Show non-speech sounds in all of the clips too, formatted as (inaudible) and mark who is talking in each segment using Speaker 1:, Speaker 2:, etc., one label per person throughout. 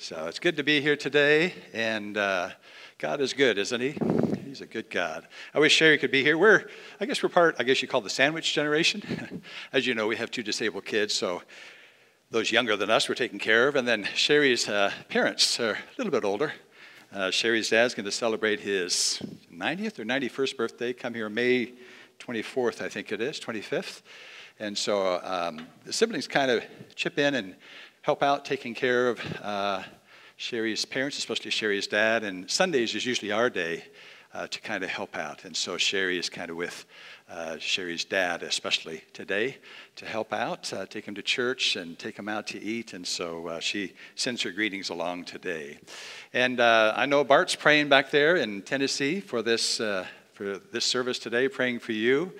Speaker 1: So it's good to be here today, and uh, God is good, isn't He? He's a good God. I wish Sherry could be here. We're, I guess we're part, I guess you call the sandwich generation. (laughs) As you know, we have two disabled kids, so those younger than us were taken care of, and then Sherry's uh, parents are a little bit older. Uh, Sherry's dad's going to celebrate his 90th or 91st birthday, come here May 24th, I think it is, 25th. And so um, the siblings kind of chip in and help out taking care of uh, Sherry's parents, especially Sherry's dad. And Sundays is usually our day uh, to kind of help out. And so Sherry is kind of with uh, Sherry's dad, especially today, to help out, uh, take him to church and take him out to eat. And so uh, she sends her greetings along today. And uh, I know Bart's praying back there in Tennessee for this, uh, for this service today, praying for you.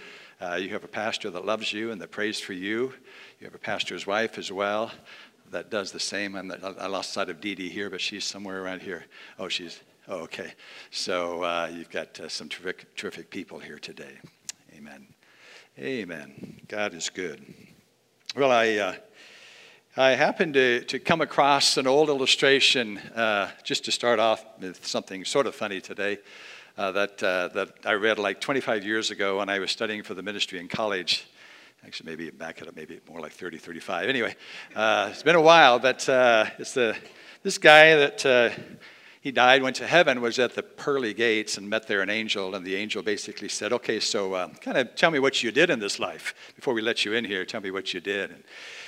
Speaker 1: you have a pastor that loves you and that prays for you. You have a pastor's wife as well that does the same. I'm, I lost sight of Dee Dee here, but she's somewhere around here. Oh, she's, oh, okay. So uh, you've got uh, some terrific, terrific people here today. Amen. Amen. God is good. Well, I, uh, I happened to, to come across an old illustration uh, just to start off with something sort of funny today. Uh, that, uh, that I read like 25 years ago when I was studying for the ministry in college actually maybe back it up maybe more like 30 35 anyway uh, it's been a while but uh, it's the this guy that uh, he died went to heaven was at the pearly gates and met there an angel and the angel basically said okay so uh, kind of tell me what you did in this life before we let you in here. Tell me what you did. And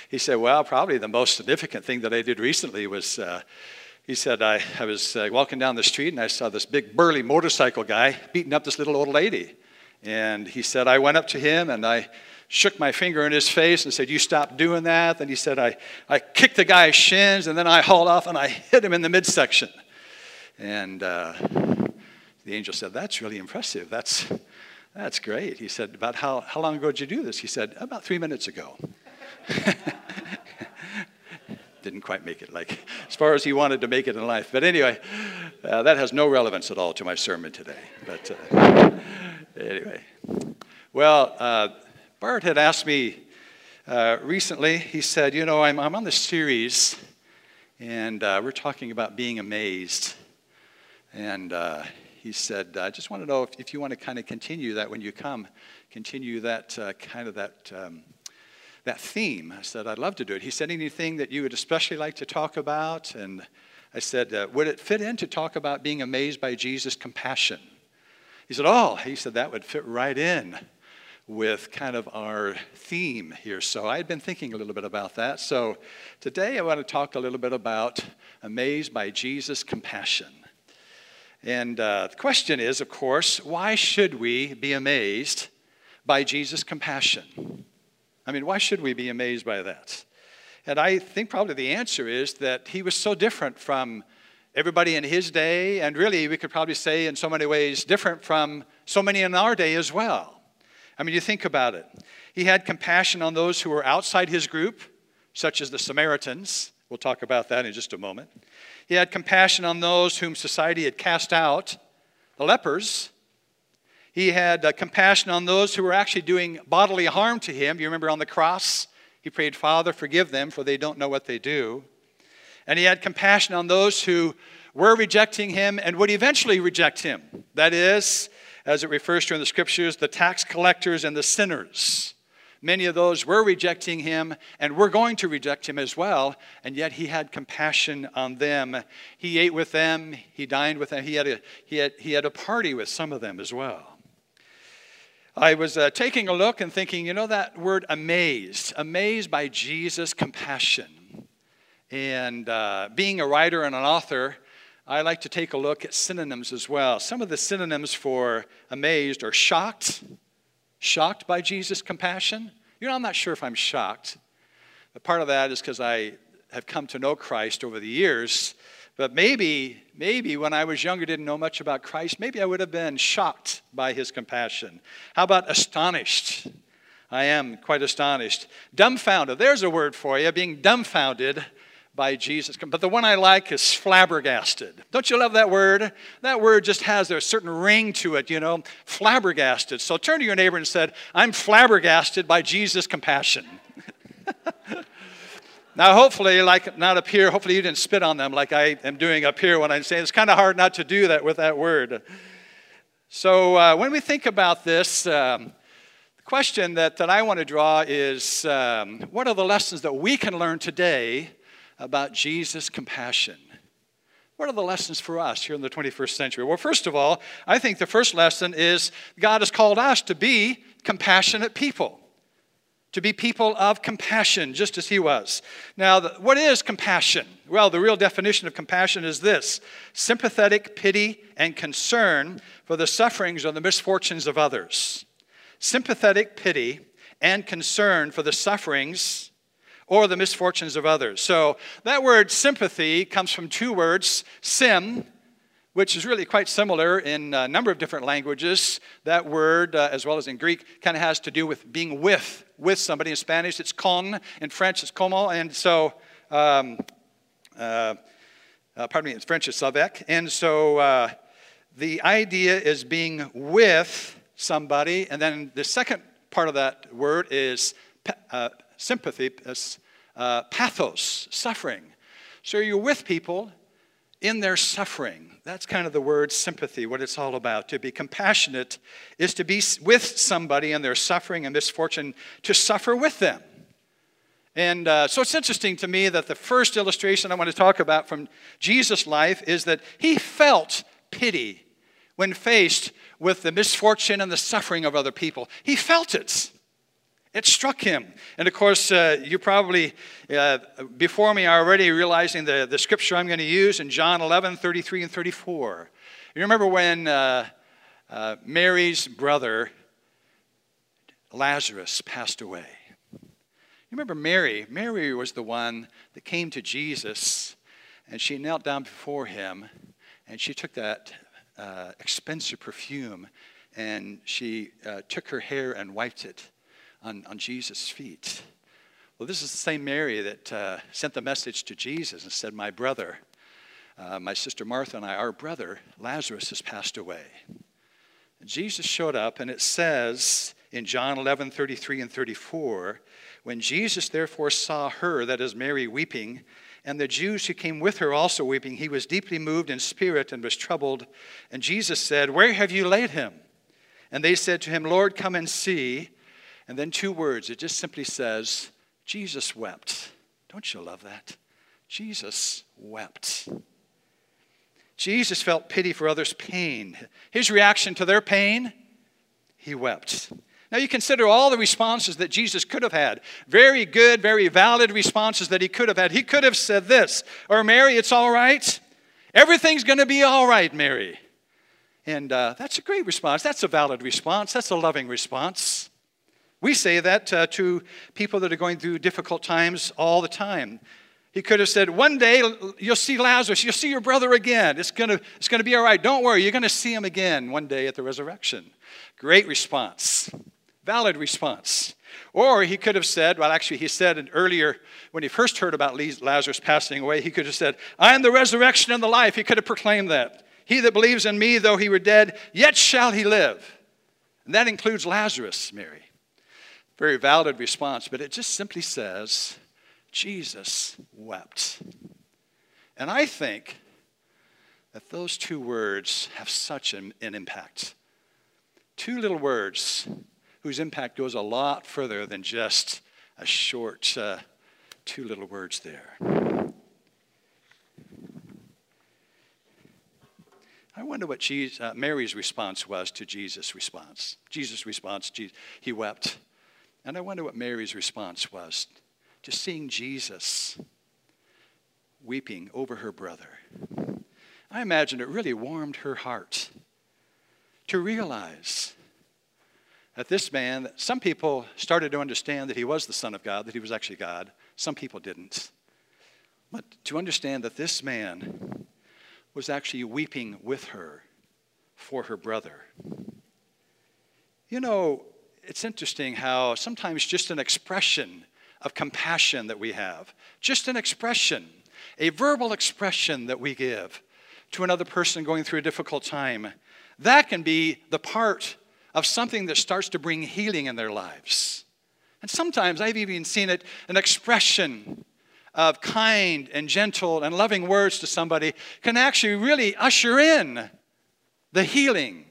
Speaker 1: he said well probably the most significant thing that i did recently was uh, he said i, I was uh, walking down the street and i saw this big burly motorcycle guy beating up this little old lady. And he said i went up to him and i shook my finger in his face and said, You stop doing that. Then he said, I, I kicked the guy's shins and then I hauled off and I hit him in the midsection. And uh, the angel said, That's really impressive. That's, that's great. He said, About how, how long ago did you do this? He said, About three minutes ago. (laughs) Didn't quite make it, like as far as he wanted to make it in life. But anyway, uh, that has no relevance at all to my sermon today. But uh, anyway, well, uh, Bart had asked me uh, recently, he said, You know, I'm, I'm on this series, and uh, we're talking about being amazed. And uh, he said, I just want to know if, if you want to kind of continue that when you come, continue that uh, kind of that. Um, that theme. I said, I'd love to do it. He said, anything that you would especially like to talk about? And I said, uh, would it fit in to talk about being amazed by Jesus' compassion? He said, oh, he said, that would fit right in with kind of our theme here. So I had been thinking a little bit about that. So today I want to talk a little bit about amazed by Jesus' compassion. And uh, the question is, of course, why should we be amazed by Jesus' compassion? I mean, why should we be amazed by that? And I think probably the answer is that he was so different from everybody in his day, and really, we could probably say in so many ways, different from so many in our day as well. I mean, you think about it. He had compassion on those who were outside his group, such as the Samaritans. We'll talk about that in just a moment. He had compassion on those whom society had cast out, the lepers. He had uh, compassion on those who were actually doing bodily harm to him. You remember on the cross, he prayed, Father, forgive them, for they don't know what they do. And he had compassion on those who were rejecting him and would eventually reject him. That is, as it refers to in the scriptures, the tax collectors and the sinners. Many of those were rejecting him and were going to reject him as well, and yet he had compassion on them. He ate with them, he dined with them, he had a, he had, he had a party with some of them as well. I was uh, taking a look and thinking, you know, that word amazed, amazed by Jesus' compassion. And uh, being a writer and an author, I like to take a look at synonyms as well. Some of the synonyms for amazed are shocked, shocked by Jesus' compassion. You know, I'm not sure if I'm shocked. But part of that is because I have come to know Christ over the years. But maybe, maybe when I was younger, didn't know much about Christ, maybe I would have been shocked by his compassion. How about astonished? I am quite astonished. Dumbfounded, there's a word for you, being dumbfounded by Jesus. But the one I like is flabbergasted. Don't you love that word? That word just has a certain ring to it, you know, flabbergasted. So turn to your neighbor and said, I'm flabbergasted by Jesus' compassion. (laughs) Now, hopefully, like not up here, hopefully you didn't spit on them like I am doing up here when I'm saying it's kind of hard not to do that with that word. So, uh, when we think about this, um, the question that, that I want to draw is um, what are the lessons that we can learn today about Jesus' compassion? What are the lessons for us here in the 21st century? Well, first of all, I think the first lesson is God has called us to be compassionate people to be people of compassion, just as he was. Now, what is compassion? Well, the real definition of compassion is this sympathetic pity and concern for the sufferings or the misfortunes of others. Sympathetic pity and concern for the sufferings or the misfortunes of others. So, that word sympathy comes from two words sim, which is really quite similar in a number of different languages. That word, uh, as well as in Greek, kind of has to do with being with, with somebody. In Spanish, it's con. In French, it's como. And so, um, uh, uh, pardon me, in French, it's avec. And so, uh, the idea is being with somebody. And then the second part of that word is uh, sympathy, uh, pathos, suffering. So, you're with people in their suffering. That's kind of the word sympathy, what it's all about. To be compassionate is to be with somebody in their suffering and misfortune, to suffer with them. And uh, so it's interesting to me that the first illustration I want to talk about from Jesus' life is that he felt pity when faced with the misfortune and the suffering of other people. He felt it. It struck him. And of course, uh, you probably, uh, before me, are already realizing the, the scripture I'm going to use in John 11, 33 and 34. You remember when uh, uh, Mary's brother, Lazarus, passed away? You remember Mary? Mary was the one that came to Jesus and she knelt down before him and she took that uh, expensive perfume and she uh, took her hair and wiped it on, on Jesus' feet. Well, this is the same Mary that uh, sent the message to Jesus and said, My brother, uh, my sister Martha and I, our brother Lazarus has passed away. And Jesus showed up, and it says in John 11 33 and 34, when Jesus therefore saw her, that is Mary, weeping, and the Jews who came with her also weeping, he was deeply moved in spirit and was troubled. And Jesus said, Where have you laid him? And they said to him, Lord, come and see. And then two words. It just simply says, Jesus wept. Don't you love that? Jesus wept. Jesus felt pity for others' pain. His reaction to their pain, he wept. Now, you consider all the responses that Jesus could have had. Very good, very valid responses that he could have had. He could have said this, or Mary, it's all right. Everything's going to be all right, Mary. And uh, that's a great response. That's a valid response. That's a loving response. We say that uh, to people that are going through difficult times all the time. He could have said, One day you'll see Lazarus, you'll see your brother again. It's going to it's to be all right. Don't worry, you're going to see him again one day at the resurrection. Great response. Valid response. Or he could have said, well, actually, he said earlier when he first heard about Lazarus passing away, he could have said, I am the resurrection and the life. He could have proclaimed that. He that believes in me, though he were dead, yet shall he live. And that includes Lazarus, Mary very valid response, but it just simply says, Jesus wept. And I think that those two words have such an, an impact. Two little words whose impact goes a lot further than just a short uh, two little words there. I wonder what Jesus, uh, Mary's response was to Jesus' response. Jesus' response, he wept. And I wonder what Mary's response was to seeing Jesus weeping over her brother. I imagine it really warmed her heart to realize that this man, some people started to understand that he was the Son of God, that he was actually God. Some people didn't. But to understand that this man was actually weeping with her for her brother. You know, it's interesting how sometimes just an expression of compassion that we have, just an expression, a verbal expression that we give to another person going through a difficult time, that can be the part of something that starts to bring healing in their lives. And sometimes I've even seen it an expression of kind and gentle and loving words to somebody can actually really usher in the healing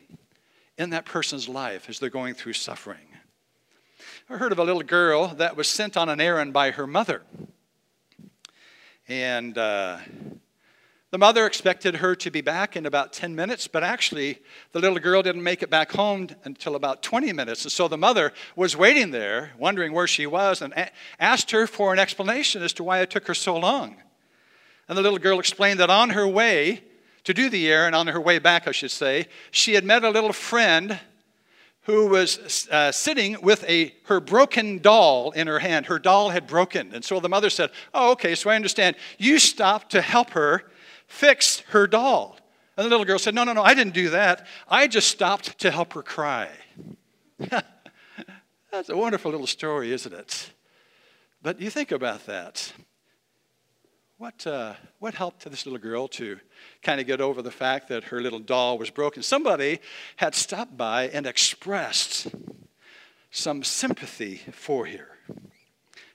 Speaker 1: in that person's life as they're going through suffering. I heard of a little girl that was sent on an errand by her mother. And uh, the mother expected her to be back in about 10 minutes, but actually, the little girl didn't make it back home until about 20 minutes. And so the mother was waiting there, wondering where she was, and a- asked her for an explanation as to why it took her so long. And the little girl explained that on her way to do the errand, on her way back, I should say, she had met a little friend who was uh, sitting with a, her broken doll in her hand. Her doll had broken. And so the mother said, Oh, okay, so I understand. You stopped to help her fix her doll. And the little girl said, No, no, no, I didn't do that. I just stopped to help her cry. (laughs) That's a wonderful little story, isn't it? But you think about that. What, uh, what helped this little girl to kind of get over the fact that her little doll was broken? Somebody had stopped by and expressed some sympathy for her.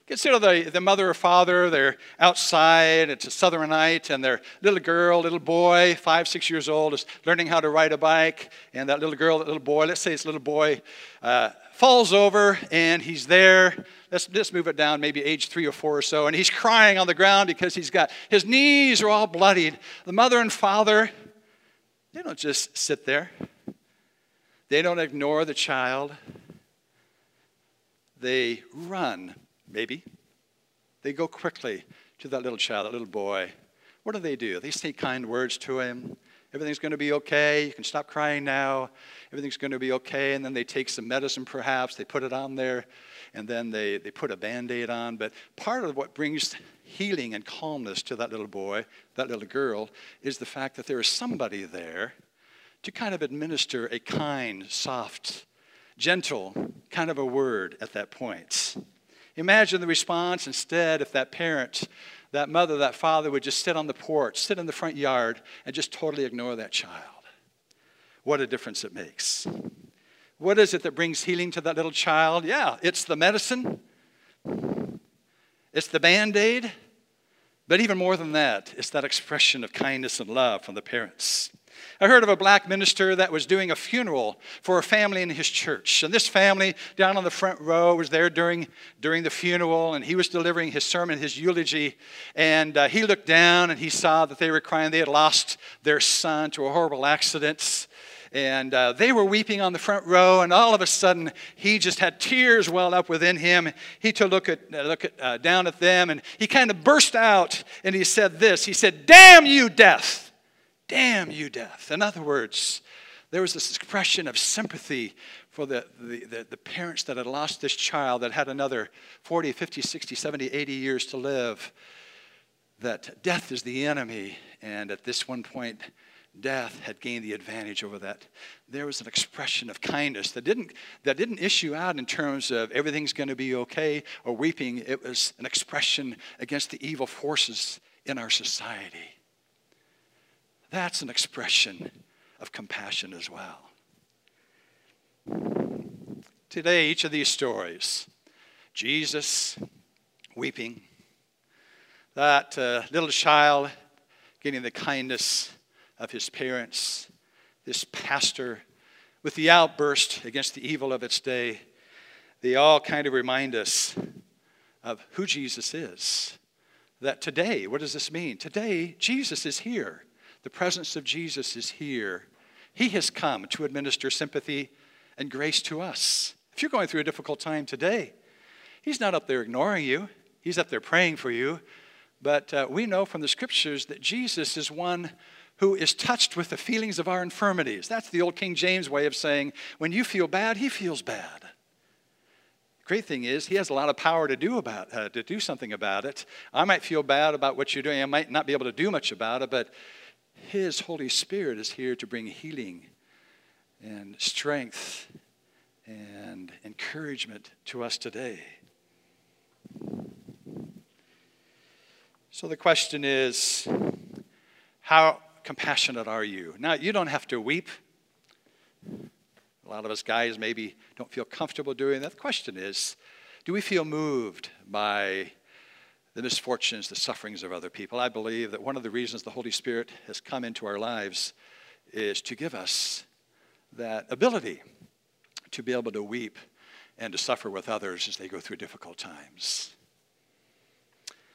Speaker 1: Consider the, the mother or father, they're outside, it's a southern night, and their little girl, little boy, five, six years old, is learning how to ride a bike. And that little girl, that little boy, let's say it's little boy, uh, falls over and he's there. Let's just move it down, maybe age three or four or so. And he's crying on the ground because he's got his knees are all bloodied. The mother and father, they don't just sit there, they don't ignore the child. They run Maybe. They go quickly to that little child, that little boy. What do they do? They say kind words to him. Everything's going to be okay. You can stop crying now. Everything's going to be okay. And then they take some medicine, perhaps. They put it on there, and then they, they put a band aid on. But part of what brings healing and calmness to that little boy, that little girl, is the fact that there is somebody there to kind of administer a kind, soft, gentle kind of a word at that point. Imagine the response instead if that parent, that mother, that father would just sit on the porch, sit in the front yard, and just totally ignore that child. What a difference it makes. What is it that brings healing to that little child? Yeah, it's the medicine, it's the band aid, but even more than that, it's that expression of kindness and love from the parents. I heard of a black minister that was doing a funeral for a family in his church. And this family down on the front row was there during, during the funeral, and he was delivering his sermon, his eulogy. And uh, he looked down and he saw that they were crying. They had lost their son to a horrible accident. And uh, they were weeping on the front row, and all of a sudden, he just had tears well up within him. He took a look, at, uh, look at, uh, down at them, and he kind of burst out, and he said this He said, Damn you, death! Damn you, death. In other words, there was this expression of sympathy for the, the, the, the, parents that had lost this child that had another 40, 50, 60, 70, 80 years to live. That death is the enemy, and at this one point, death had gained the advantage over that. There was an expression of kindness that didn't, that didn't issue out in terms of everything's going to be okay or weeping. It was an expression against the evil forces in our society. That's an expression of compassion as well. Today, each of these stories Jesus weeping, that uh, little child getting the kindness of his parents, this pastor with the outburst against the evil of its day, they all kind of remind us of who Jesus is. That today, what does this mean? Today, Jesus is here. The presence of Jesus is here. He has come to administer sympathy and grace to us. If you're going through a difficult time today, He's not up there ignoring you, He's up there praying for you. But uh, we know from the scriptures that Jesus is one who is touched with the feelings of our infirmities. That's the old King James way of saying, when you feel bad, He feels bad. Great thing is, he has a lot of power to do about uh, to do something about it. I might feel bad about what you're doing. I might not be able to do much about it, but his Holy Spirit is here to bring healing and strength and encouragement to us today. So the question is how compassionate are you? Now, you don't have to weep. A lot of us guys maybe don't feel comfortable doing that. The question is do we feel moved by the misfortunes, the sufferings of other people. I believe that one of the reasons the Holy Spirit has come into our lives is to give us that ability to be able to weep and to suffer with others as they go through difficult times.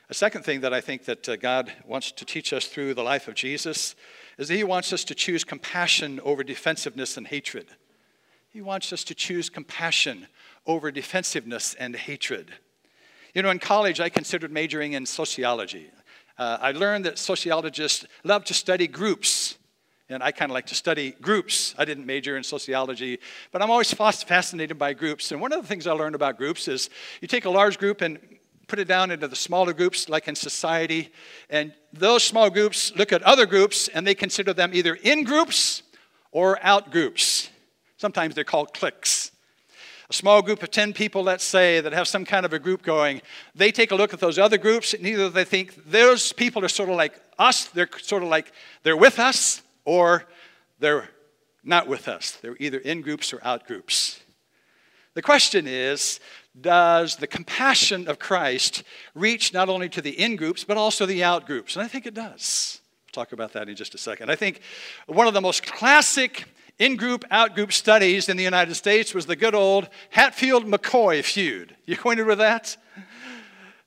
Speaker 1: A second thing that I think that uh, God wants to teach us through the life of Jesus is that he wants us to choose compassion over defensiveness and hatred. He wants us to choose compassion over defensiveness and hatred. You know, in college, I considered majoring in sociology. Uh, I learned that sociologists love to study groups, and I kind of like to study groups. I didn't major in sociology, but I'm always fascinated by groups. And one of the things I learned about groups is you take a large group and put it down into the smaller groups, like in society, and those small groups look at other groups and they consider them either in groups or out groups. Sometimes they're called cliques a small group of 10 people, let's say, that have some kind of a group going, they take a look at those other groups, and either they think those people are sort of like us, they're sort of like they're with us, or they're not with us. They're either in groups or out groups. The question is Does the compassion of Christ reach not only to the in groups, but also the out groups? And I think it does. We'll talk about that in just a second. I think one of the most classic in group, out group studies in the United States was the good old Hatfield McCoy feud. (laughs) You acquainted with that?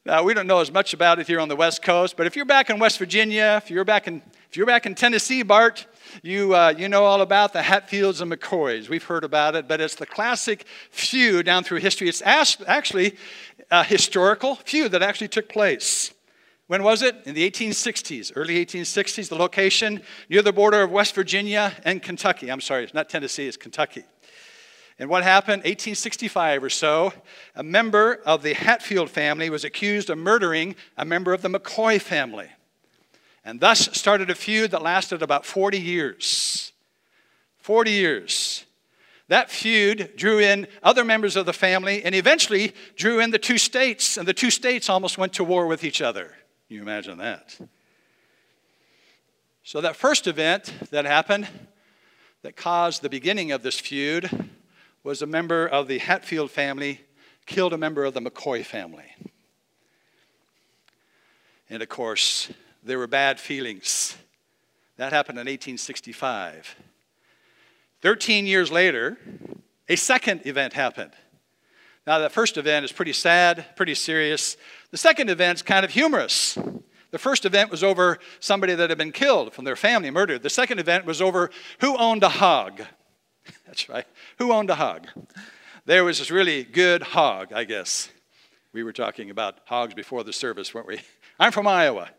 Speaker 1: Now, we don't know as much about it here on the West Coast, but if you're back in West Virginia, if you're back in, if you're back in Tennessee, Bart, you, uh, you know all about the Hatfields and McCoys. We've heard about it, but it's the classic feud down through history. It's actually a historical feud that actually took place. When was it? In the 1860s, early 1860s. The location near the border of West Virginia and Kentucky. I'm sorry, it's not Tennessee, it's Kentucky. And what happened? 1865 or so, a member of the Hatfield family was accused of murdering a member of the McCoy family. And thus started a feud that lasted about 40 years. 40 years. That feud drew in other members of the family and eventually drew in the two states, and the two states almost went to war with each other. Can you imagine that? So, that first event that happened that caused the beginning of this feud was a member of the Hatfield family killed a member of the McCoy family. And of course, there were bad feelings. That happened in 1865. 13 years later, a second event happened. Now, that first event is pretty sad, pretty serious. The second event's kind of humorous. The first event was over somebody that had been killed from their family, murdered. The second event was over who owned a hog. (laughs) That's right. Who owned a hog? There was this really good hog, I guess. We were talking about hogs before the service, weren't we? (laughs) I'm from Iowa.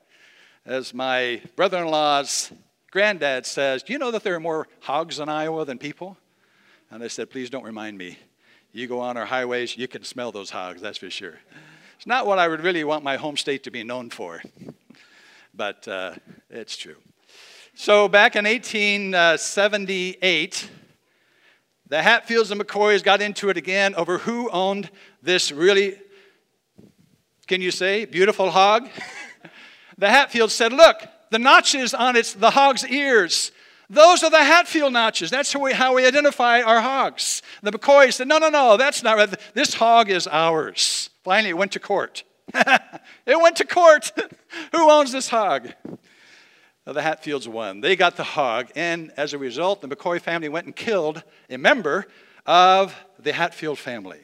Speaker 1: As my brother in law's granddad says, Do you know that there are more hogs in Iowa than people? And I said, Please don't remind me. You go on our highways, you can smell those hogs, that's for sure. It's not what I would really want my home state to be known for, but uh, it's true. So back in 1878, the Hatfields and McCoys got into it again over who owned this really, can you say, beautiful hog. (laughs) the Hatfields said, Look, the notches on its, the hog's ears those are the Hatfield notches. That's how we, how we identify our hogs. The McCoy said, No, no, no, that's not right. This hog is ours. Finally, it went to court. (laughs) it went to court. (laughs) Who owns this hog? The Hatfields won. They got the hog, and as a result, the McCoy family went and killed a member of the Hatfield family.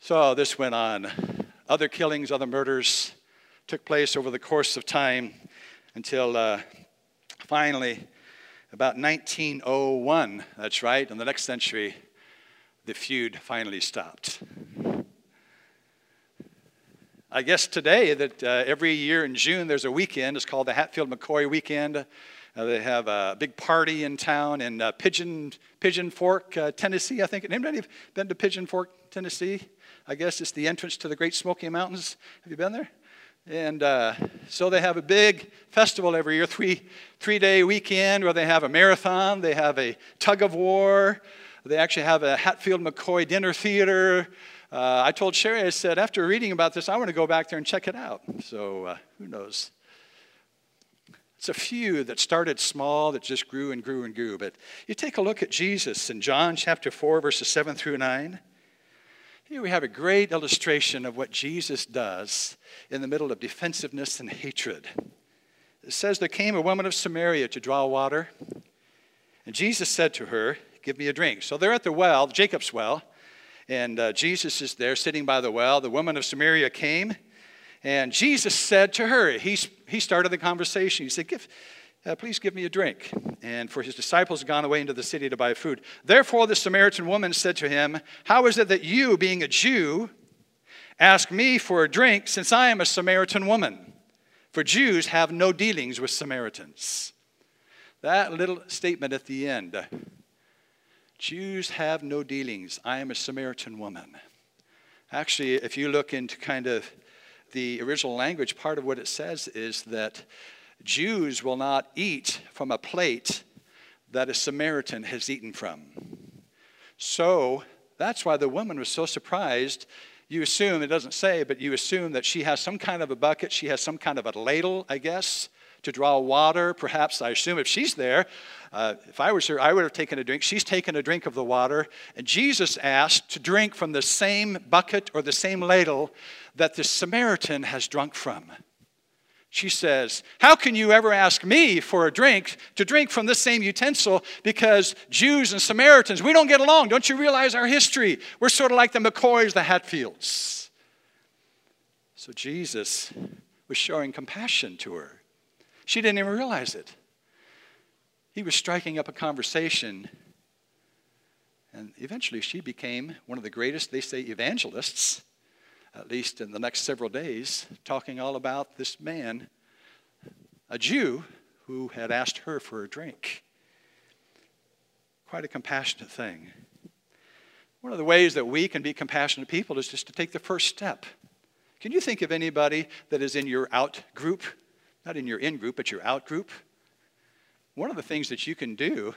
Speaker 1: So this went on. Other killings, other murders took place over the course of time until uh, finally about 1901, that's right, in the next century, the feud finally stopped. I guess today that uh, every year in June there's a weekend. It's called the Hatfield McCoy Weekend. Uh, they have a big party in town in uh, Pigeon, Pigeon Forge, uh, Tennessee, I think. Anybody been to Pigeon Forge, Tennessee? I guess it's the entrance to the Great Smoky Mountains. Have you been there? And uh, so they have a big festival every year, three, three day weekend where they have a marathon, they have a tug of war, they actually have a Hatfield McCoy dinner theater. Uh, I told Sherry, I said, after reading about this, I want to go back there and check it out. So uh, who knows? It's a few that started small that just grew and grew and grew. But you take a look at Jesus in John chapter 4, verses 7 through 9. Here we have a great illustration of what Jesus does in the middle of defensiveness and hatred. It says, There came a woman of Samaria to draw water, and Jesus said to her, Give me a drink. So they're at the well, Jacob's well, and uh, Jesus is there sitting by the well. The woman of Samaria came, and Jesus said to her, He, he started the conversation. He said, Give, uh, please give me a drink. And for his disciples had gone away into the city to buy food. Therefore, the Samaritan woman said to him, How is it that you, being a Jew, ask me for a drink since I am a Samaritan woman? For Jews have no dealings with Samaritans. That little statement at the end Jews have no dealings. I am a Samaritan woman. Actually, if you look into kind of the original language, part of what it says is that Jews will not eat from a plate that a Samaritan has eaten from. So that's why the woman was so surprised. You assume, it doesn't say, but you assume that she has some kind of a bucket, she has some kind of a ladle, I guess, to draw water. Perhaps, I assume, if she's there, uh, if I was her, I would have taken a drink. She's taken a drink of the water. And Jesus asked to drink from the same bucket or the same ladle that the Samaritan has drunk from. She says, How can you ever ask me for a drink to drink from the same utensil? Because Jews and Samaritans, we don't get along. Don't you realize our history? We're sort of like the McCoys, the Hatfields. So Jesus was showing compassion to her. She didn't even realize it. He was striking up a conversation, and eventually she became one of the greatest, they say, evangelists at least in the next several days, talking all about this man, a Jew, who had asked her for a drink. Quite a compassionate thing. One of the ways that we can be compassionate people is just to take the first step. Can you think of anybody that is in your out group? Not in your in group, but your out group? One of the things that you can do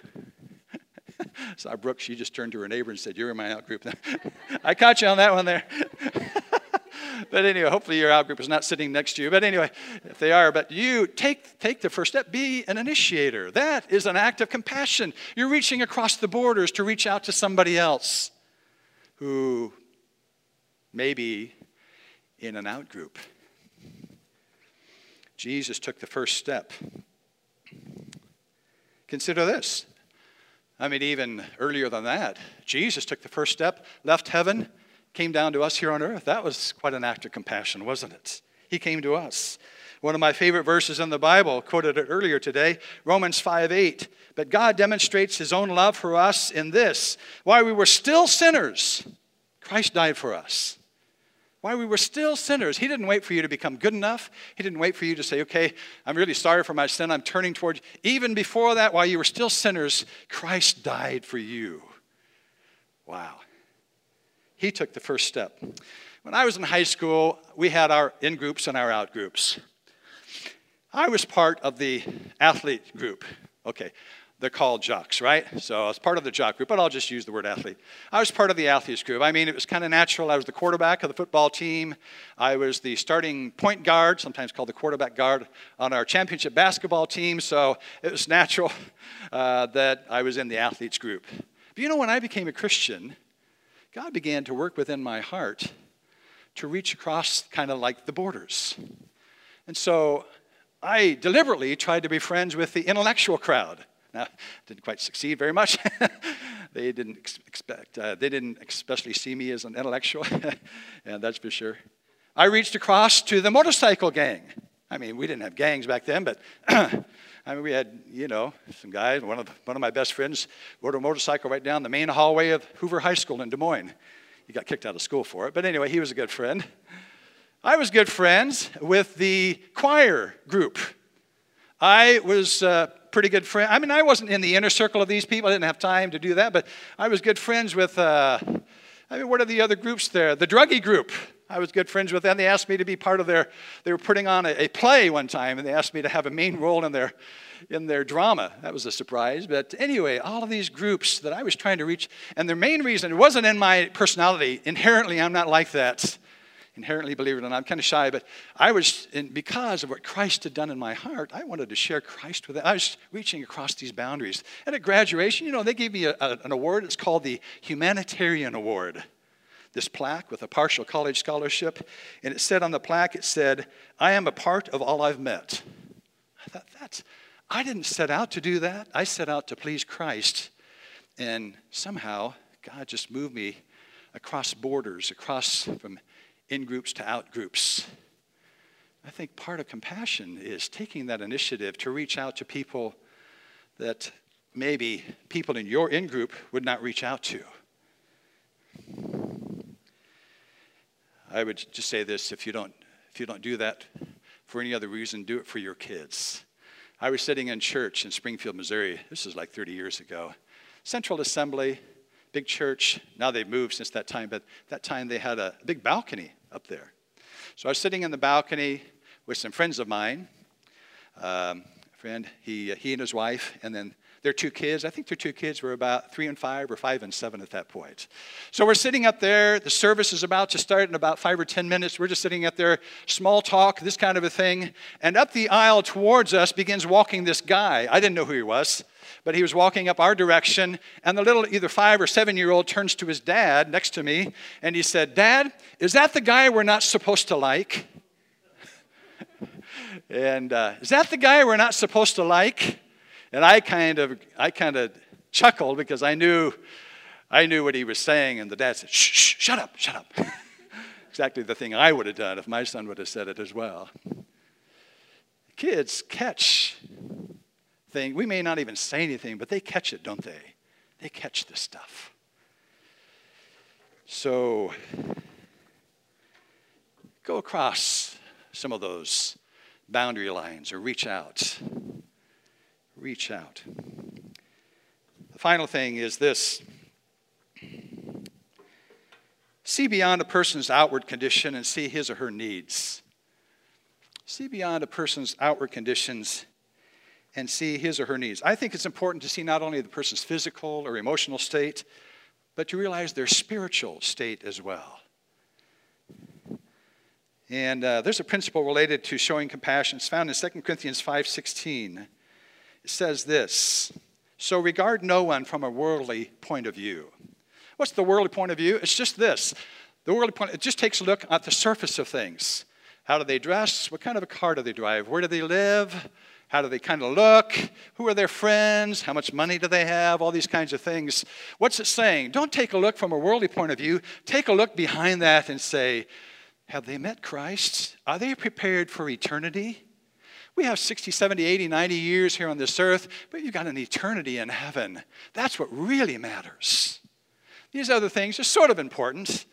Speaker 1: so Brooke, she just turned to her neighbor and said, You're in my out group. (laughs) I caught you on that one there. (laughs) (laughs) but anyway, hopefully your out group is not sitting next to you. But anyway, if they are, but you take, take the first step, be an initiator. That is an act of compassion. You're reaching across the borders to reach out to somebody else who may be in an out group. Jesus took the first step. Consider this. I mean, even earlier than that, Jesus took the first step, left heaven, came down to us here on earth. That was quite an act of compassion, wasn't it? He came to us. One of my favorite verses in the Bible, quoted it earlier today, Romans 5 8. But God demonstrates his own love for us in this while we were still sinners, Christ died for us. While we were still sinners, He didn't wait for you to become good enough. He didn't wait for you to say, okay, I'm really sorry for my sin. I'm turning towards. Even before that, while you were still sinners, Christ died for you. Wow. He took the first step. When I was in high school, we had our in groups and our out groups. I was part of the athlete group. Okay, they're called jocks, right? So I was part of the jock group, but I'll just use the word athlete. I was part of the athletes group. I mean, it was kind of natural. I was the quarterback of the football team. I was the starting point guard, sometimes called the quarterback guard, on our championship basketball team. So it was natural (laughs) uh, that I was in the athletes group. But you know, when I became a Christian, God began to work within my heart to reach across kind of like the borders. And so I deliberately tried to be friends with the intellectual crowd. Now, (laughs) didn't quite succeed very much. (laughs) they didn't expect, uh, they didn't especially see me as an intellectual, (laughs) and that's for sure. I reached across to the motorcycle gang. I mean, we didn't have gangs back then, but (clears throat) I mean, we had, you know, some guys. One of, one of my best friends rode a motorcycle right down the main hallway of Hoover High School in Des Moines. He got kicked out of school for it. But anyway, he was a good friend. I was good friends with the choir group. I was a pretty good friend. I mean, I wasn't in the inner circle of these people. I didn't have time to do that. But I was good friends with, uh, I mean, what are the other groups there? The druggy group. I was good friends with them. They asked me to be part of their, they were putting on a, a, play one time, and they asked me to have a main role in their, in their drama. That was a surprise. But anyway, all of these groups that I was trying to reach, and their main reason, it wasn't in my personality. Inherently, I'm not like that. Inherently, believe it or not, I'm kind of shy, but I was, because of what Christ had done in my heart, I wanted to share Christ with them. I was reaching across these boundaries. And at graduation, you know, they gave me a, a, an award. It's called the Humanitarian Award this plaque with a partial college scholarship, and it said on the plaque, it said, I am a part of all I've met. I thought, that's, I didn't set out to do that. I set out to please Christ. And somehow, God just moved me across borders, across from in groups to out groups. I think part of compassion is taking that initiative to reach out to people that maybe people in your in group would not reach out to. I would just say this if you don't if you don't do that for any other reason, do it for your kids. I was sitting in church in Springfield, Missouri. This is like 30 years ago. Central Assembly, big church. Now they've moved since that time, but that time they had a big balcony up there. So I was sitting in the balcony with some friends of mine. Um, friend, he, he and his wife, and then their two kids. I think their two kids were about three and five or five and seven at that point. So we're sitting up there. The service is about to start in about five or 10 minutes. We're just sitting up there, small talk, this kind of a thing. And up the aisle towards us begins walking this guy. I didn't know who he was but he was walking up our direction, and the little either five or seven year old turns to his dad next to me, and he said, Dad, is that the guy we're not supposed to like? (laughs) and uh, is that the guy we're not supposed to like? And I kind of, I kind of chuckled because I knew, I knew what he was saying, and the dad said, shh, shh shut up, shut up. (laughs) exactly the thing I would have done if my son would have said it as well. Kids catch things. We may not even say anything, but they catch it, don't they? They catch this stuff. So go across some of those boundary lines or reach out. Reach out. The final thing is this see beyond a person's outward condition and see his or her needs. See beyond a person's outward conditions and see his or her needs. I think it's important to see not only the person's physical or emotional state, but to realize their spiritual state as well. And uh, there's a principle related to showing compassion. It's found in 2 Corinthians 5.16. Says this, So regard no one from a worldly point of view. What's the worldly point of view? It's just this. The worldly point, it just takes a look at the surface of things. How do they dress? What kind of a car do they drive? Where do they live? How do they kind of look? Who are their friends? How much money do they have? All these kinds of things. What's it saying? Don't take a look from a worldly point of view. Take a look behind that and say, have they met Christ? Are they prepared for eternity? We have 60, 70, 80, 90 years here on this earth, but you've got an eternity in heaven. That's what really matters. These other things are sort of important,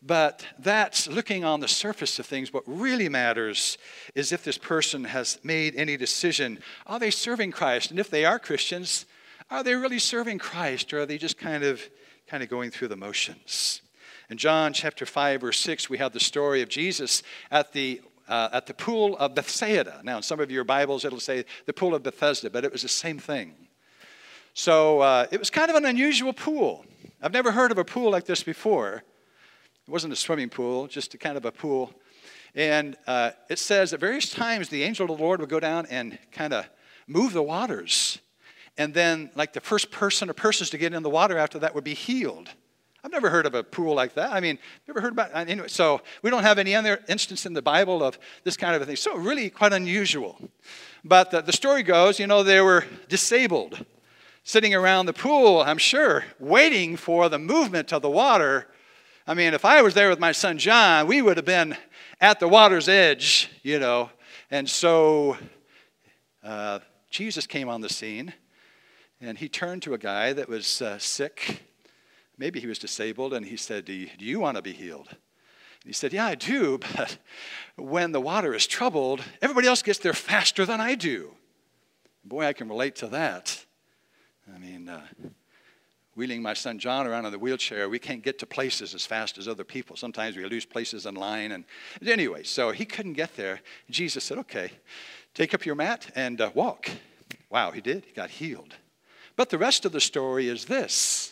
Speaker 1: but that's looking on the surface of things. What really matters is if this person has made any decision. Are they serving Christ? And if they are Christians, are they really serving Christ or are they just kind of kind of going through the motions? In John chapter 5, verse 6, we have the story of Jesus at the uh, at the pool of Bethsaida. Now, in some of your Bibles, it'll say the pool of Bethesda, but it was the same thing. So uh, it was kind of an unusual pool. I've never heard of a pool like this before. It wasn't a swimming pool, just a kind of a pool. And uh, it says at various times the angel of the Lord would go down and kind of move the waters. And then, like the first person or persons to get in the water after that would be healed. I've never heard of a pool like that. I mean, never heard about anyway. So we don't have any other instance in the Bible of this kind of a thing. So really quite unusual. But the, the story goes, you know, they were disabled, sitting around the pool, I'm sure, waiting for the movement of the water I mean, if I was there with my son John, we would have been at the water's edge, you know. And so uh, Jesus came on the scene and he turned to a guy that was uh, sick. Maybe he was disabled, and he said, Do you, do you want to be healed? And he said, Yeah, I do, (laughs) but when the water is troubled, everybody else gets there faster than I do. Boy, I can relate to that. I mean, uh, wheeling my son John around in the wheelchair, we can't get to places as fast as other people. Sometimes we lose places in line. And anyway, so he couldn't get there. Jesus said, Okay, take up your mat and uh, walk. Wow, he did. He got healed. But the rest of the story is this.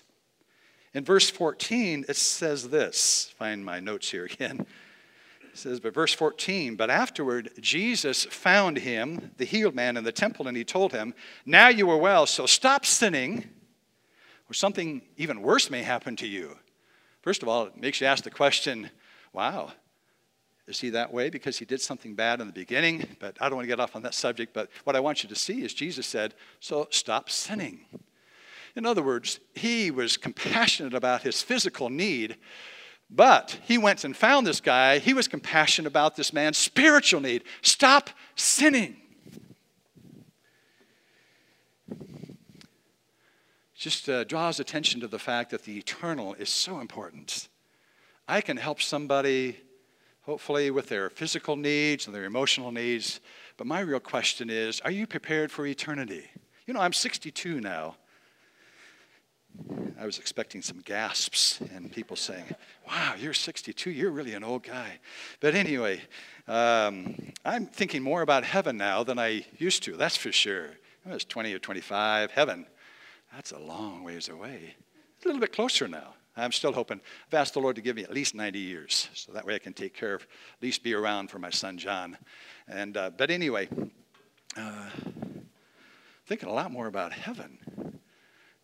Speaker 1: In verse 14, it says this. Find my notes here again. It says, but verse 14, but afterward Jesus found him, the healed man, in the temple, and he told him, Now you are well, so stop sinning or something even worse may happen to you. First of all, it makes you ask the question wow, is he that way because he did something bad in the beginning? But I don't want to get off on that subject. But what I want you to see is Jesus said, so stop sinning. In other words, he was compassionate about his physical need, but he went and found this guy. He was compassionate about this man's spiritual need. Stop sinning. Just uh, draws attention to the fact that the eternal is so important. I can help somebody, hopefully, with their physical needs and their emotional needs, but my real question is are you prepared for eternity? You know, I'm 62 now. I was expecting some gasps and people saying, Wow, you're 62, you're really an old guy. But anyway, um, I'm thinking more about heaven now than I used to, that's for sure. I was 20 or 25. Heaven, that's a long ways away. It's a little bit closer now. I'm still hoping. I've asked the Lord to give me at least 90 years, so that way I can take care of, at least be around for my son John. And uh, but anyway, uh, thinking a lot more about heaven.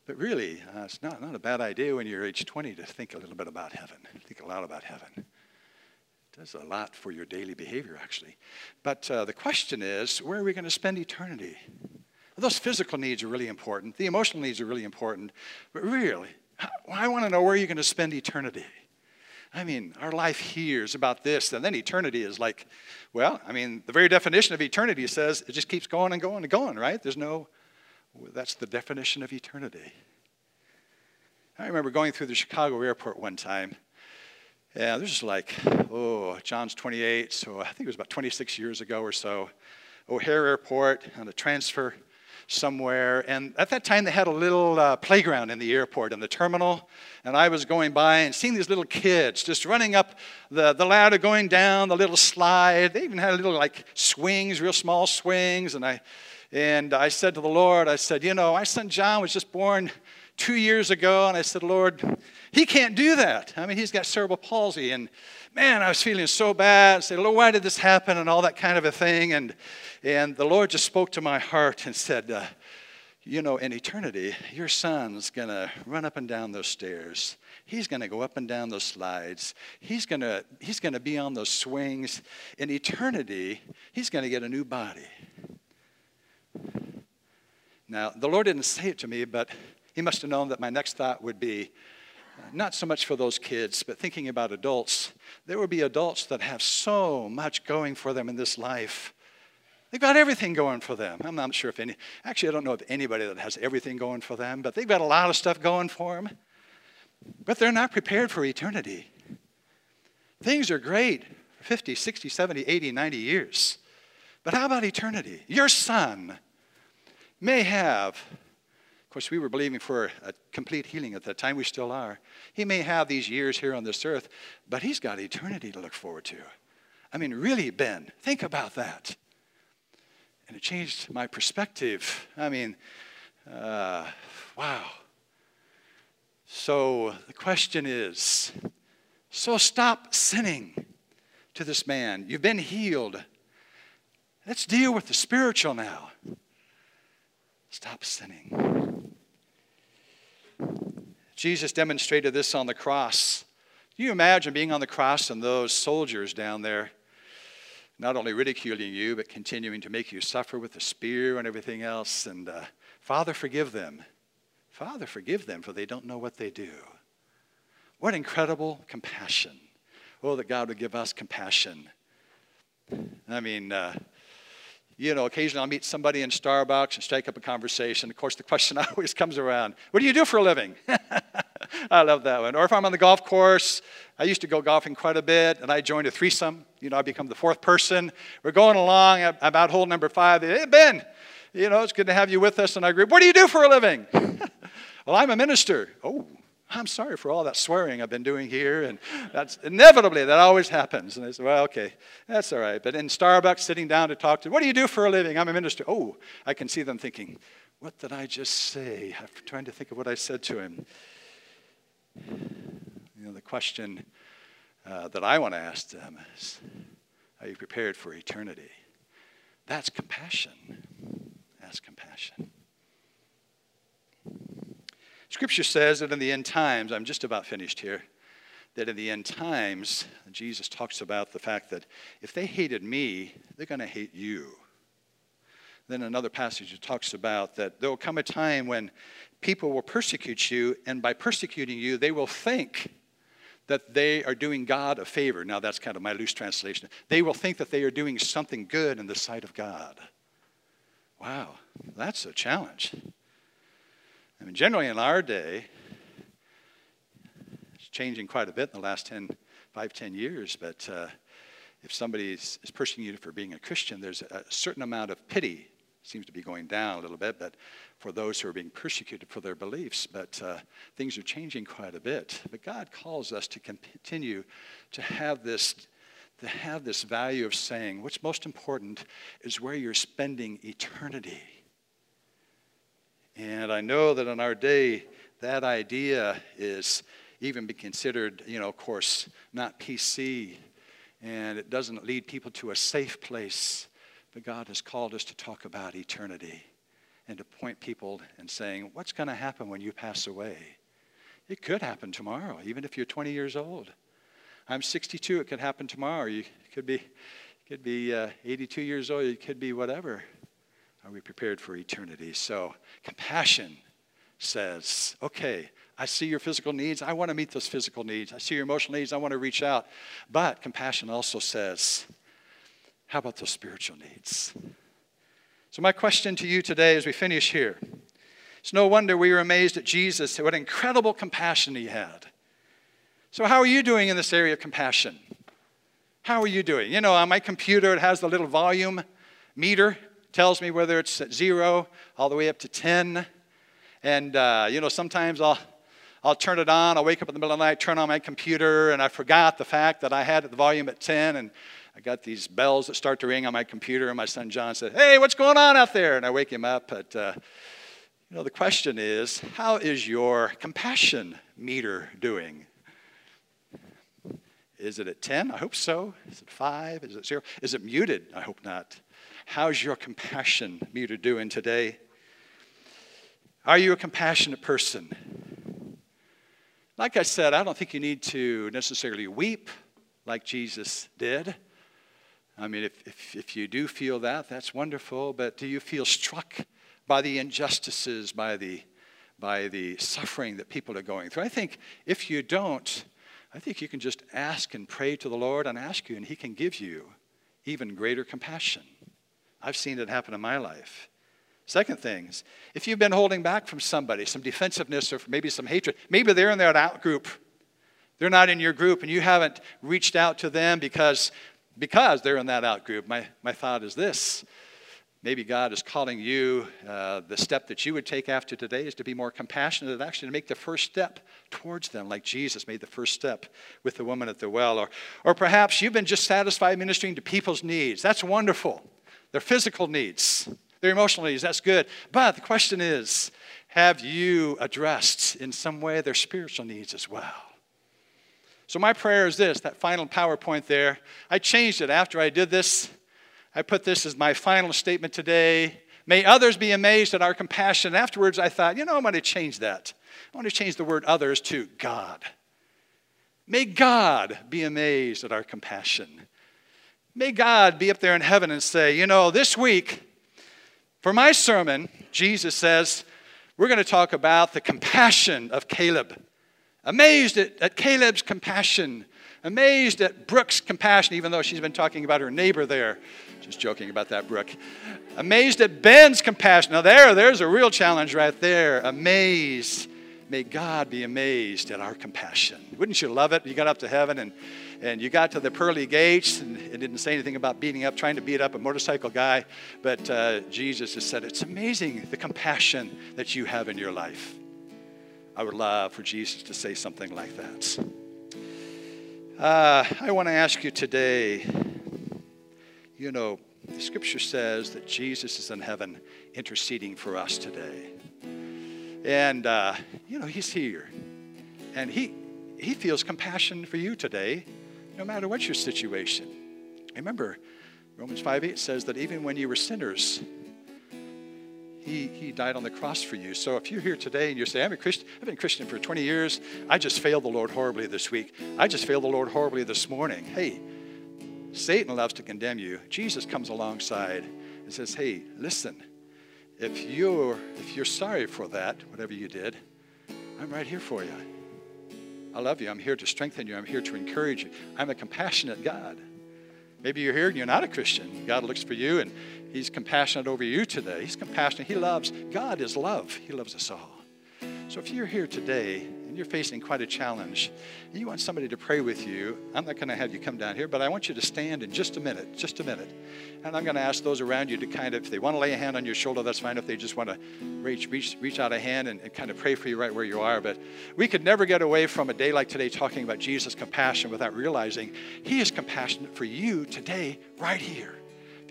Speaker 1: But really, uh, it's not, not a bad idea when you're age 20 to think a little bit about heaven. Think a lot about heaven. It does a lot for your daily behavior, actually. But uh, the question is, where are we going to spend eternity? Those physical needs are really important. The emotional needs are really important. But really, I want to know where you're going to spend eternity. I mean, our life here is about this, and then eternity is like, well, I mean, the very definition of eternity says it just keeps going and going and going, right? There's no that's the definition of eternity. I remember going through the Chicago airport one time. Yeah, this is like, oh, John's 28, so I think it was about 26 years ago or so. O'Hare Airport on a transfer somewhere. And at that time, they had a little uh, playground in the airport in the terminal. And I was going by and seeing these little kids just running up the, the ladder, going down the little slide. They even had little like swings, real small swings. And I and I said to the Lord, I said, you know, my son John was just born two years ago. And I said, Lord, he can't do that. I mean, he's got cerebral palsy. And man, I was feeling so bad. I said, Lord, why did this happen? And all that kind of a thing. And, and the Lord just spoke to my heart and said, uh, you know, in eternity, your son's going to run up and down those stairs. He's going to go up and down those slides. He's going to he's going to be on those swings. In eternity, he's going to get a new body. Now, the Lord didn't say it to me, but He must have known that my next thought would be uh, not so much for those kids, but thinking about adults. There will be adults that have so much going for them in this life. They've got everything going for them. I'm not sure if any, actually, I don't know of anybody that has everything going for them, but they've got a lot of stuff going for them. But they're not prepared for eternity. Things are great for 50, 60, 70, 80, 90 years. But how about eternity? Your son may have, of course, we were believing for a complete healing at that time, we still are. He may have these years here on this earth, but he's got eternity to look forward to. I mean, really, Ben, think about that. And it changed my perspective. I mean, uh, wow. So the question is so stop sinning to this man. You've been healed. Let's deal with the spiritual now. Stop sinning. Jesus demonstrated this on the cross. Can you imagine being on the cross and those soldiers down there not only ridiculing you, but continuing to make you suffer with the spear and everything else? And uh, Father, forgive them. Father, forgive them, for they don't know what they do. What incredible compassion. Oh, that God would give us compassion. I mean, uh, you know, occasionally I'll meet somebody in Starbucks and strike up a conversation. Of course, the question (laughs) always comes around what do you do for a living? (laughs) I love that one. Or if I'm on the golf course, I used to go golfing quite a bit, and I joined a threesome. You know, I become the fourth person. We're going along about hole number five. Hey, Ben, you know, it's good to have you with us in our group. What do you do for a living? (laughs) well, I'm a minister. Oh, I'm sorry for all that swearing I've been doing here. And that's inevitably, that always happens. And I said, well, okay, that's all right. But in Starbucks, sitting down to talk to, what do you do for a living? I'm a minister. Oh, I can see them thinking, what did I just say? I'm trying to think of what I said to him. You know, the question uh, that I want to ask them is, are you prepared for eternity? That's compassion. That's compassion. Scripture says that in the end times, I'm just about finished here, that in the end times, Jesus talks about the fact that if they hated me, they're going to hate you. Then another passage talks about that there will come a time when people will persecute you, and by persecuting you, they will think that they are doing God a favor. Now, that's kind of my loose translation. They will think that they are doing something good in the sight of God. Wow, that's a challenge. I mean, generally in our day, it's changing quite a bit in the last 10, 5, 10 years, but uh, if somebody is, you for being a Christian, there's a certain amount of pity seems to be going down a little bit, but for those who are being persecuted for their beliefs. But uh, things are changing quite a bit. But God calls us to continue to have this to have this value of saying what's most important is where you're spending eternity. And I know that in our day, that idea is even be considered, you know, of course, not PC, and it doesn't lead people to a safe place but God has called us to talk about eternity and to point people and saying, what's going to happen when you pass away? It could happen tomorrow, even if you're 20 years old. I'm 62. It could happen tomorrow. You could be, could be uh, 82 years old. You could be whatever. Are we prepared for eternity? So compassion says, okay, I see your physical needs. I want to meet those physical needs. I see your emotional needs. I want to reach out. But compassion also says, how about those spiritual needs? So, my question to you today as we finish here it's no wonder we were amazed at Jesus, what incredible compassion he had. So, how are you doing in this area of compassion? How are you doing? You know, on my computer, it has the little volume meter, tells me whether it's at zero all the way up to 10. And, uh, you know, sometimes I'll, I'll turn it on. I'll wake up in the middle of the night, turn on my computer, and I forgot the fact that I had the volume at 10. And I got these bells that start to ring on my computer, and my son John said, Hey, what's going on out there? And I wake him up. But, uh, you know, the question is, how is your compassion meter doing? Is it at 10? I hope so. Is it 5? Is it 0? Is it muted? I hope not. How's your compassion meter doing today? Are you a compassionate person? Like I said, I don't think you need to necessarily weep like Jesus did. I mean, if, if, if you do feel that, that's wonderful, but do you feel struck by the injustices, by the, by the suffering that people are going through? I think if you don't, I think you can just ask and pray to the Lord and ask you, and He can give you even greater compassion. I've seen it happen in my life. Second thing is, if you've been holding back from somebody, some defensiveness or maybe some hatred, maybe they're in that out group. They're not in your group and you haven't reached out to them because because they're in that out group, my, my thought is this. Maybe God is calling you, uh, the step that you would take after today is to be more compassionate, and actually to make the first step towards them, like Jesus made the first step with the woman at the well. Or, or perhaps you've been just satisfied ministering to people's needs. That's wonderful. Their physical needs, their emotional needs, that's good. But the question is have you addressed in some way their spiritual needs as well? So, my prayer is this that final PowerPoint there. I changed it after I did this. I put this as my final statement today. May others be amazed at our compassion. Afterwards, I thought, you know, I'm going to change that. I want to change the word others to God. May God be amazed at our compassion. May God be up there in heaven and say, you know, this week, for my sermon, Jesus says, we're going to talk about the compassion of Caleb amazed at, at Caleb's compassion, amazed at Brooke's compassion, even though she's been talking about her neighbor there. Just joking about that, Brooke. Amazed at Ben's compassion. Now, there, there's a real challenge right there. Amazed. May God be amazed at our compassion. Wouldn't you love it? You got up to heaven and, and you got to the pearly gates and it didn't say anything about beating up, trying to beat up a motorcycle guy. But uh, Jesus has said, It's amazing the compassion that you have in your life. I would love for Jesus to say something like that. Uh, I want to ask you today you know, the scripture says that Jesus is in heaven interceding for us today. And, uh, you know, he's here. And he, he feels compassion for you today, no matter what your situation. Remember, Romans 5 8 says that even when you were sinners, he, he died on the cross for you. So if you're here today and you say, I'm a Christian, I've been a Christian for 20 years, I just failed the Lord horribly this week. I just failed the Lord horribly this morning. Hey, Satan loves to condemn you. Jesus comes alongside and says, Hey, listen, if you're if you're sorry for that, whatever you did, I'm right here for you. I love you. I'm here to strengthen you. I'm here to encourage you. I'm a compassionate God. Maybe you're here and you're not a Christian. God looks for you and He's compassionate over you today. He's compassionate. He loves. God is love. He loves us all. So if you're here today and you're facing quite a challenge, and you want somebody to pray with you, I'm not going to have you come down here, but I want you to stand in just a minute, just a minute. And I'm going to ask those around you to kind of, if they want to lay a hand on your shoulder, that's fine. If they just want to reach, reach, reach out a hand and, and kind of pray for you right where you are. But we could never get away from a day like today talking about Jesus' compassion without realizing He is compassionate for you today, right here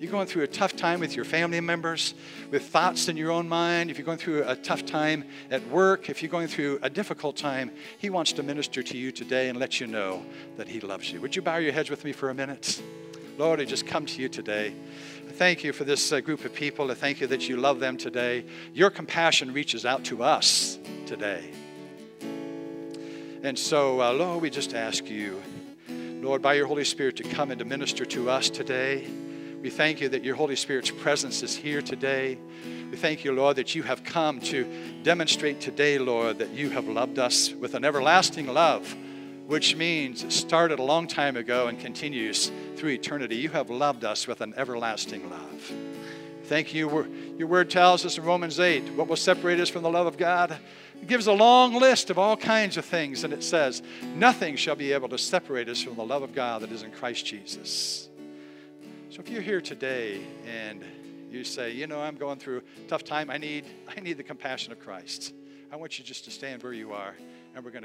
Speaker 1: you're going through a tough time with your family members, with thoughts in your own mind, if you're going through a tough time at work, if you're going through a difficult time, He wants to minister to you today and let you know that He loves you. Would you bow your heads with me for a minute? Lord, I just come to you today. I thank you for this uh, group of people. I thank you that you love them today. Your compassion reaches out to us today. And so, uh, Lord, we just ask you, Lord, by your Holy Spirit, to come and to minister to us today. We thank you that your Holy Spirit's presence is here today. We thank you, Lord, that you have come to demonstrate today, Lord, that you have loved us with an everlasting love, which means it started a long time ago and continues through eternity. You have loved us with an everlasting love. Thank you. Your word tells us in Romans 8 what will separate us from the love of God? It gives a long list of all kinds of things, and it says, Nothing shall be able to separate us from the love of God that is in Christ Jesus. So if you're here today and you say, you know, I'm going through a tough time, I need, I need the compassion of Christ. I want you just to stand where you are, and we're going to